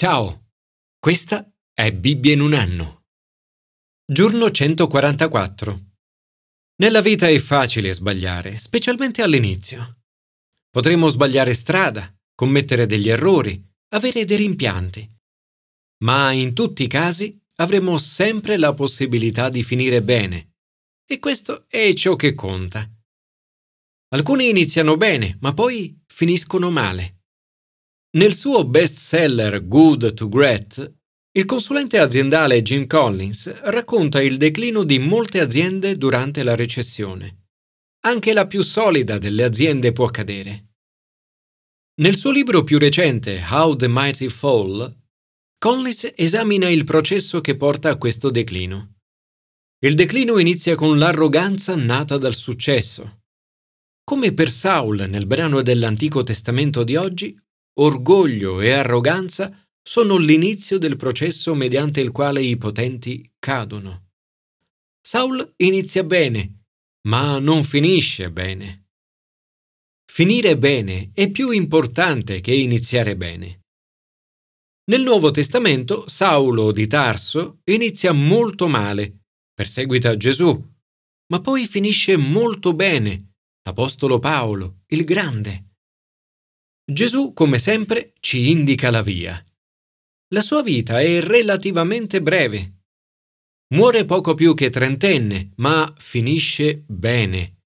Ciao, questa è Bibbia in un anno. Giorno 144. Nella vita è facile sbagliare, specialmente all'inizio. Potremmo sbagliare strada, commettere degli errori, avere dei rimpianti. Ma in tutti i casi avremo sempre la possibilità di finire bene. E questo è ciò che conta. Alcuni iniziano bene, ma poi finiscono male. Nel suo bestseller Good to Great, il consulente aziendale Jim Collins racconta il declino di molte aziende durante la recessione. Anche la più solida delle aziende può cadere. Nel suo libro più recente How the Mighty Fall, Collins esamina il processo che porta a questo declino. Il declino inizia con l'arroganza nata dal successo. Come per Saul nel brano dell'Antico Testamento di oggi, orgoglio e arroganza sono l'inizio del processo mediante il quale i potenti cadono. Saul inizia bene, ma non finisce bene. Finire bene è più importante che iniziare bene. Nel Nuovo Testamento Saulo di Tarso inizia molto male, perseguita Gesù, ma poi finisce molto bene, l'Apostolo Paolo, il Grande. Gesù, come sempre, ci indica la via. La sua vita è relativamente breve. Muore poco più che trentenne, ma finisce bene.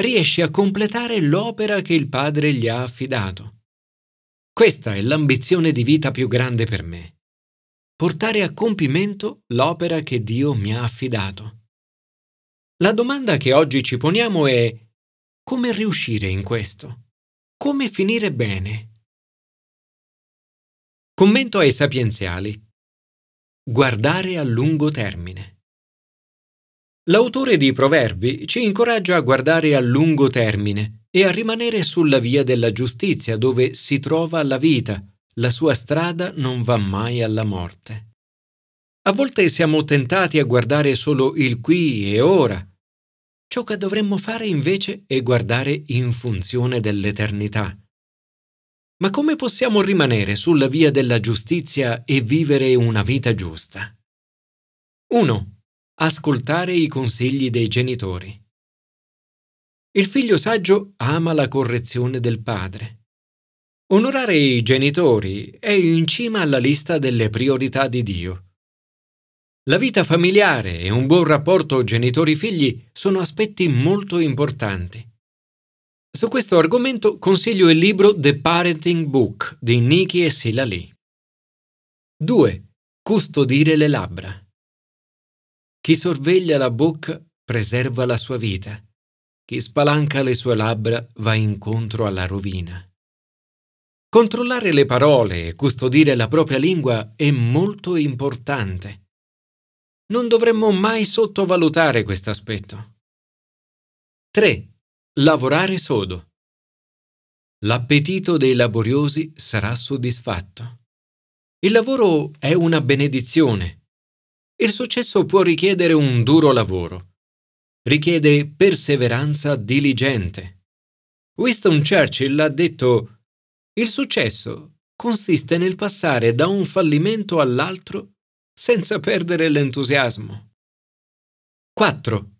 Riesce a completare l'opera che il Padre gli ha affidato. Questa è l'ambizione di vita più grande per me. Portare a compimento l'opera che Dio mi ha affidato. La domanda che oggi ci poniamo è come riuscire in questo? Come finire bene? Commento ai sapienziali. Guardare a lungo termine. L'autore di Proverbi ci incoraggia a guardare a lungo termine e a rimanere sulla via della giustizia dove si trova la vita, la sua strada non va mai alla morte. A volte siamo tentati a guardare solo il qui e ora, Ciò che dovremmo fare invece è guardare in funzione dell'eternità. Ma come possiamo rimanere sulla via della giustizia e vivere una vita giusta? 1. Ascoltare i consigli dei genitori. Il figlio saggio ama la correzione del padre. Onorare i genitori è in cima alla lista delle priorità di Dio. La vita familiare e un buon rapporto genitori-figli sono aspetti molto importanti. Su questo argomento consiglio il libro The Parenting Book di Nikki e Sila Lee. 2. Custodire le labbra. Chi sorveglia la bocca preserva la sua vita. Chi spalanca le sue labbra va incontro alla rovina. Controllare le parole e custodire la propria lingua è molto importante non dovremmo mai sottovalutare questo aspetto. 3. Lavorare sodo. L'appetito dei laboriosi sarà soddisfatto. Il lavoro è una benedizione. Il successo può richiedere un duro lavoro. Richiede perseveranza diligente. Winston Churchill ha detto Il successo consiste nel passare da un fallimento all'altro senza perdere l'entusiasmo. 4.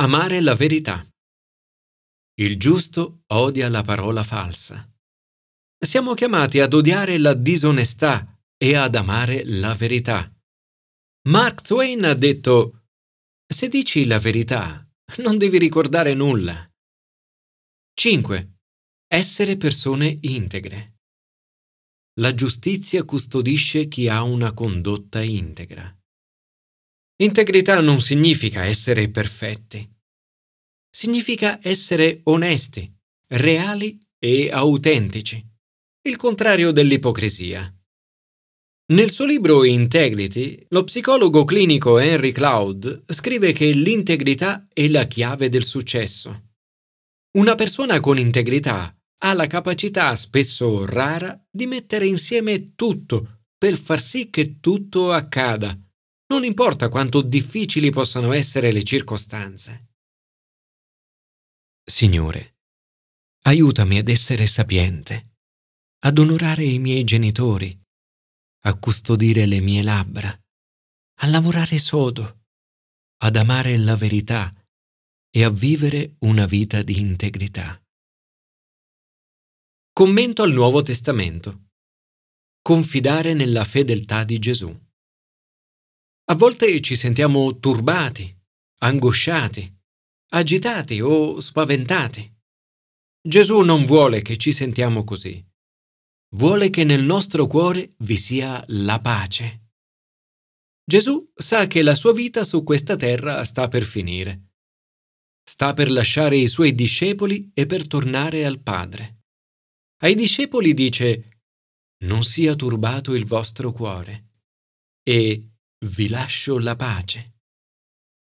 Amare la verità. Il giusto odia la parola falsa. Siamo chiamati ad odiare la disonestà e ad amare la verità. Mark Twain ha detto, se dici la verità, non devi ricordare nulla. 5. Essere persone integre. La giustizia custodisce chi ha una condotta integra. Integrità non significa essere perfetti. Significa essere onesti, reali e autentici, il contrario dell'ipocrisia. Nel suo libro Integrity, lo psicologo clinico Henry Cloud scrive che l'integrità è la chiave del successo. Una persona con integrità ha la capacità, spesso rara, di mettere insieme tutto per far sì che tutto accada, non importa quanto difficili possano essere le circostanze. Signore, aiutami ad essere sapiente, ad onorare i miei genitori, a custodire le mie labbra, a lavorare sodo, ad amare la verità e a vivere una vita di integrità. Commento al Nuovo Testamento. Confidare nella fedeltà di Gesù. A volte ci sentiamo turbati, angosciati, agitati o spaventati. Gesù non vuole che ci sentiamo così. Vuole che nel nostro cuore vi sia la pace. Gesù sa che la sua vita su questa terra sta per finire. Sta per lasciare i suoi discepoli e per tornare al Padre. Ai discepoli dice, non sia turbato il vostro cuore e vi lascio la pace.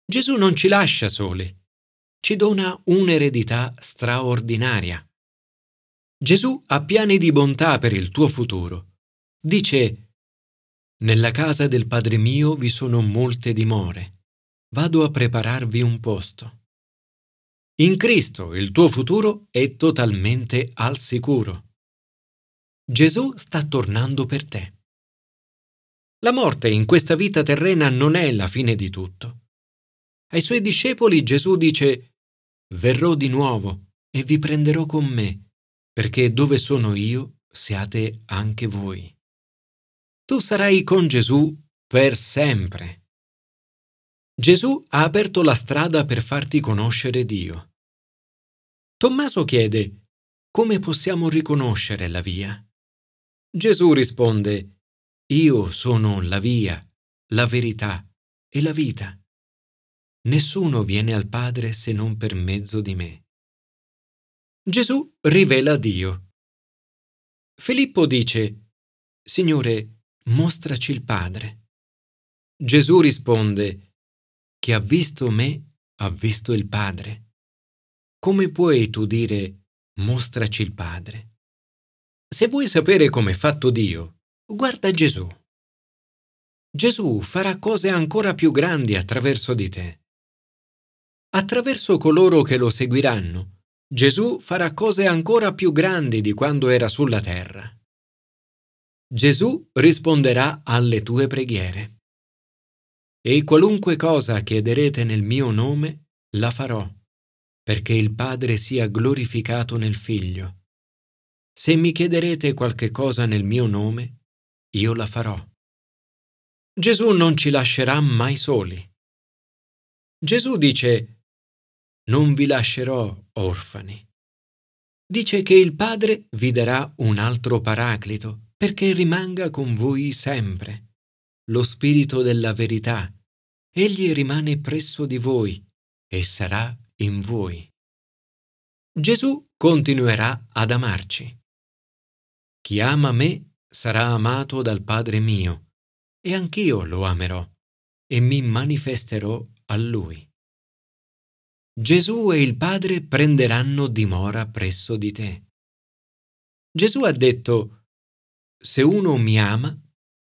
Gesù non ci lascia soli, ci dona un'eredità straordinaria. Gesù ha piani di bontà per il tuo futuro. Dice, Nella casa del Padre mio vi sono molte dimore. Vado a prepararvi un posto. In Cristo il tuo futuro è totalmente al sicuro. Gesù sta tornando per te. La morte in questa vita terrena non è la fine di tutto. Ai suoi discepoli Gesù dice, Verrò di nuovo e vi prenderò con me, perché dove sono io siate anche voi. Tu sarai con Gesù per sempre. Gesù ha aperto la strada per farti conoscere Dio. Tommaso chiede, come possiamo riconoscere la via? Gesù risponde, io sono la via, la verità e la vita. Nessuno viene al Padre se non per mezzo di me. Gesù rivela Dio. Filippo dice, Signore, mostraci il Padre. Gesù risponde, Chi ha visto me ha visto il Padre. Come puoi tu dire, mostraci il Padre? Se vuoi sapere come è fatto Dio, guarda Gesù. Gesù farà cose ancora più grandi attraverso di te. Attraverso coloro che lo seguiranno, Gesù farà cose ancora più grandi di quando era sulla terra. Gesù risponderà alle tue preghiere. E qualunque cosa chiederete nel mio nome, la farò, perché il Padre sia glorificato nel Figlio. Se mi chiederete qualche cosa nel mio nome, io la farò. Gesù non ci lascerà mai soli. Gesù dice, non vi lascerò orfani. Dice che il Padre vi darà un altro paraclito perché rimanga con voi sempre, lo Spirito della verità. Egli rimane presso di voi e sarà in voi. Gesù continuerà ad amarci. Chi ama me sarà amato dal Padre mio, e anch'io lo amerò, e mi manifesterò a lui. Gesù e il Padre prenderanno dimora presso di te. Gesù ha detto, se uno mi ama,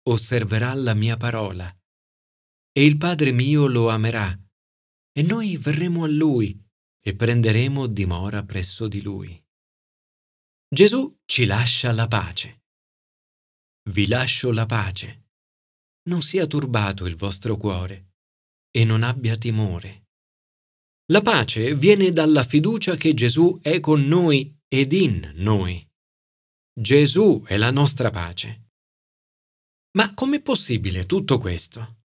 osserverà la mia parola, e il Padre mio lo amerà, e noi verremo a lui e prenderemo dimora presso di lui. Gesù ci lascia la pace. Vi lascio la pace. Non sia turbato il vostro cuore e non abbia timore. La pace viene dalla fiducia che Gesù è con noi ed in noi. Gesù è la nostra pace. Ma com'è possibile tutto questo?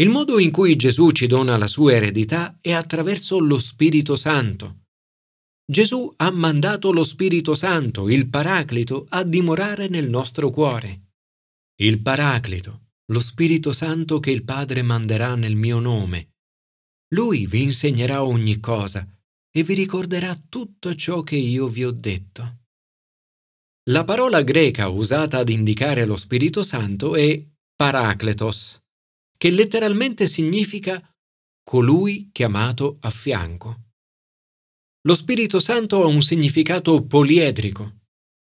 Il modo in cui Gesù ci dona la sua eredità è attraverso lo Spirito Santo. Gesù ha mandato lo Spirito Santo, il Paraclito, a dimorare nel nostro cuore. Il Paraclito, lo Spirito Santo che il Padre manderà nel mio nome, lui vi insegnerà ogni cosa e vi ricorderà tutto ciò che io vi ho detto. La parola greca usata ad indicare lo Spirito Santo è parakletos, che letteralmente significa colui chiamato a fianco. Lo Spirito Santo ha un significato poliedrico,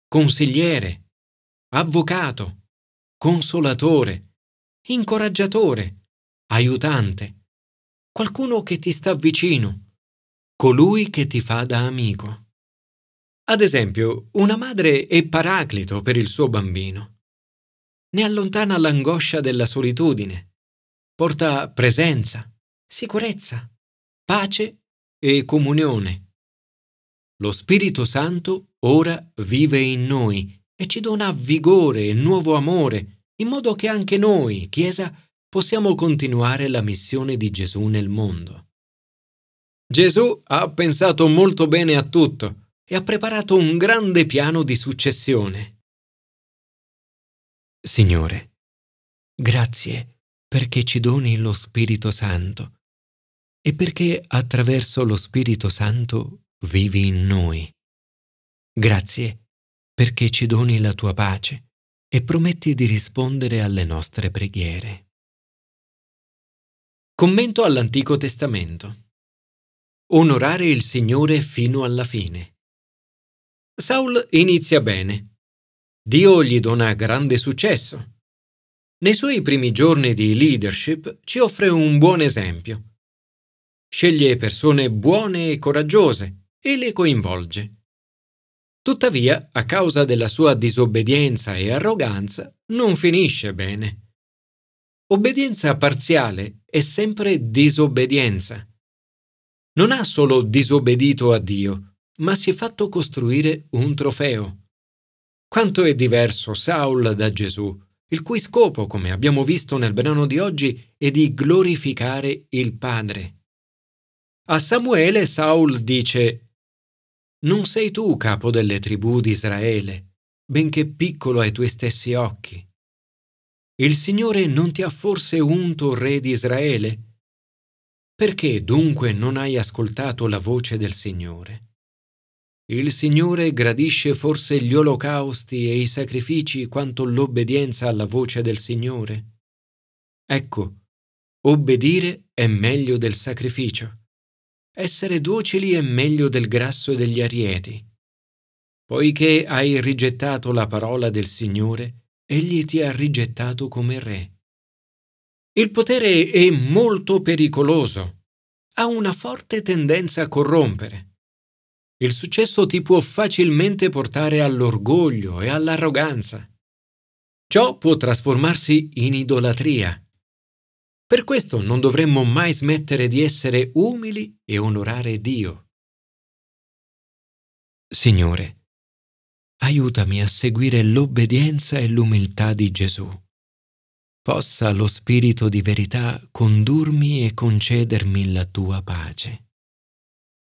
consigliere, avvocato, consolatore, incoraggiatore, aiutante, qualcuno che ti sta vicino, colui che ti fa da amico. Ad esempio, una madre è paraclito per il suo bambino. ne allontana l'angoscia della solitudine, porta presenza, sicurezza, pace e comunione. Lo Spirito Santo ora vive in noi e ci dona vigore e nuovo amore, in modo che anche noi, Chiesa, possiamo continuare la missione di Gesù nel mondo. Gesù ha pensato molto bene a tutto e ha preparato un grande piano di successione. Signore, grazie perché ci doni lo Spirito Santo e perché attraverso lo Spirito Santo vivi in noi. Grazie perché ci doni la tua pace e prometti di rispondere alle nostre preghiere. Commento all'Antico Testamento. Onorare il Signore fino alla fine. Saul inizia bene. Dio gli dona grande successo. Nei suoi primi giorni di leadership ci offre un buon esempio. Sceglie persone buone e coraggiose e le coinvolge. Tuttavia, a causa della sua disobbedienza e arroganza, non finisce bene. Obbedienza parziale è sempre disobbedienza. Non ha solo disobbedito a Dio, ma si è fatto costruire un trofeo. Quanto è diverso Saul da Gesù, il cui scopo, come abbiamo visto nel brano di oggi, è di glorificare il Padre. A Samuele Saul dice Non sei tu capo delle tribù di Israele, benché piccolo ai tuoi stessi occhi. Il Signore non ti ha forse unto re di Israele? Perché dunque non hai ascoltato la voce del Signore? Il Signore gradisce forse gli olocausti e i sacrifici quanto l'obbedienza alla voce del Signore? Ecco, obbedire è meglio del sacrificio. Essere docili è meglio del grasso e degli arieti. Poiché hai rigettato la parola del Signore, egli ti ha rigettato come re. Il potere è molto pericoloso, ha una forte tendenza a corrompere. Il successo ti può facilmente portare all'orgoglio e all'arroganza. Ciò può trasformarsi in idolatria. Per questo non dovremmo mai smettere di essere umili e onorare Dio. Signore, aiutami a seguire l'obbedienza e l'umiltà di Gesù. Possa lo Spirito di verità condurmi e concedermi la tua pace.